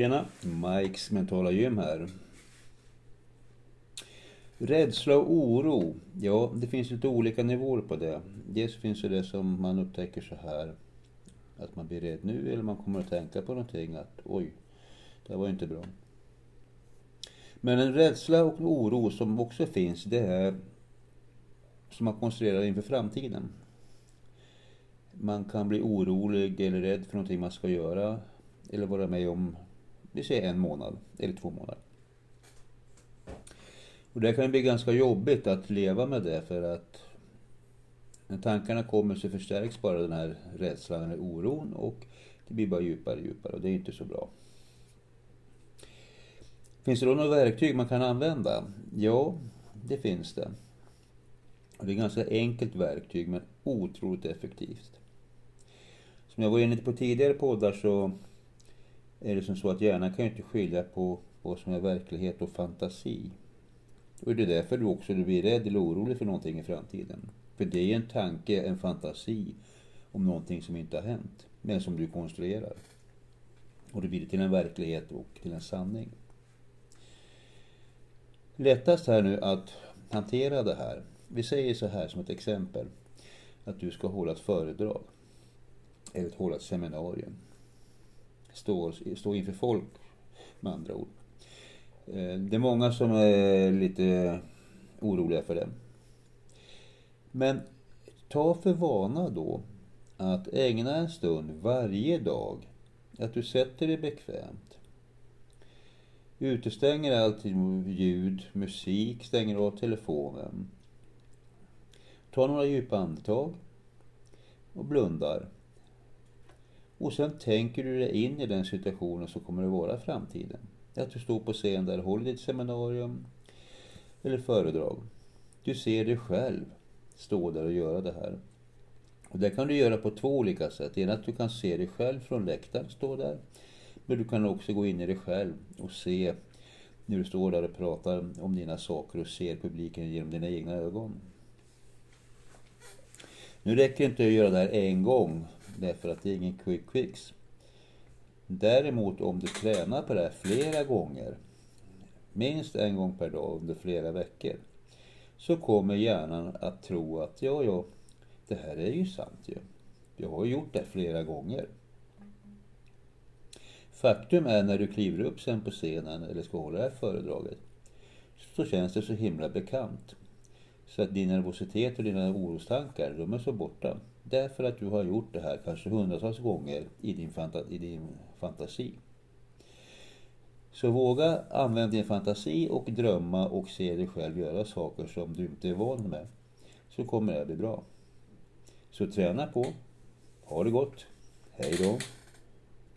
Tjena, Mikes mentala gym här. Rädsla och oro. Ja, det finns lite olika nivåer på det. Dels finns det det som man upptäcker så här. Att man blir rädd nu eller man kommer att tänka på någonting att oj, det var inte bra. Men en rädsla och oro som också finns det är som man konstruerar inför framtiden. Man kan bli orolig eller rädd för någonting man ska göra eller vara med om, vi säger en månad eller två månader. Och det kan bli ganska jobbigt att leva med det för att när tankarna kommer så förstärks bara den här rädslan eller oron och det blir bara djupare och djupare och det är inte så bra. Finns det då några verktyg man kan använda? Ja, det finns det. Det är ett ganska enkelt verktyg men otroligt effektivt. Som jag var inne på tidigare poddar så är det som så att hjärnan kan ju inte skilja på vad som är verklighet och fantasi. Och det är därför du också blir rädd eller orolig för någonting i framtiden. För det är en tanke, en fantasi om någonting som inte har hänt, men som du konstruerar. Och det blir till en verklighet och till en sanning. Lättast här nu att hantera det här. Vi säger så här som ett exempel. Att du ska hålla ett föredrag. Eller hålla ett seminarium. Stå, stå inför folk med andra ord. Eh, det är många som är lite oroliga för det. Men ta för vana då att ägna en stund varje dag att du sätter dig bekvämt. Utestänger alltid ljud, musik, stänger av telefonen. Ta några djupa andetag och blundar. Och sen tänker du dig in i den situationen som kommer att vara i framtiden. Att du står på scen där och håller ditt seminarium eller föredrag. Du ser dig själv stå där och göra det här. Och det kan du göra på två olika sätt. Det ena är att du kan se dig själv från läktaren stå där. Men du kan också gå in i dig själv och se när du står där och pratar om dina saker och ser publiken genom dina egna ögon. Nu räcker det inte att göra det här en gång därför att det är ingen quick fix. Däremot om du tränar på det här flera gånger, minst en gång per dag under flera veckor, så kommer hjärnan att tro att ja, ja, det här är ju sant ju. Jag har gjort det flera gånger. Faktum är när du kliver upp sen på scenen eller ska hålla det här föredraget så känns det så himla bekant. Så att din nervositet och dina orostankar, de är så borta. Därför att du har gjort det här kanske hundratals gånger i din, fanta i din fantasi. Så våga använda din fantasi och drömma och se dig själv göra saker som du inte är van med. Så kommer det att bli bra. Så träna på. Ha det gott. Hej då.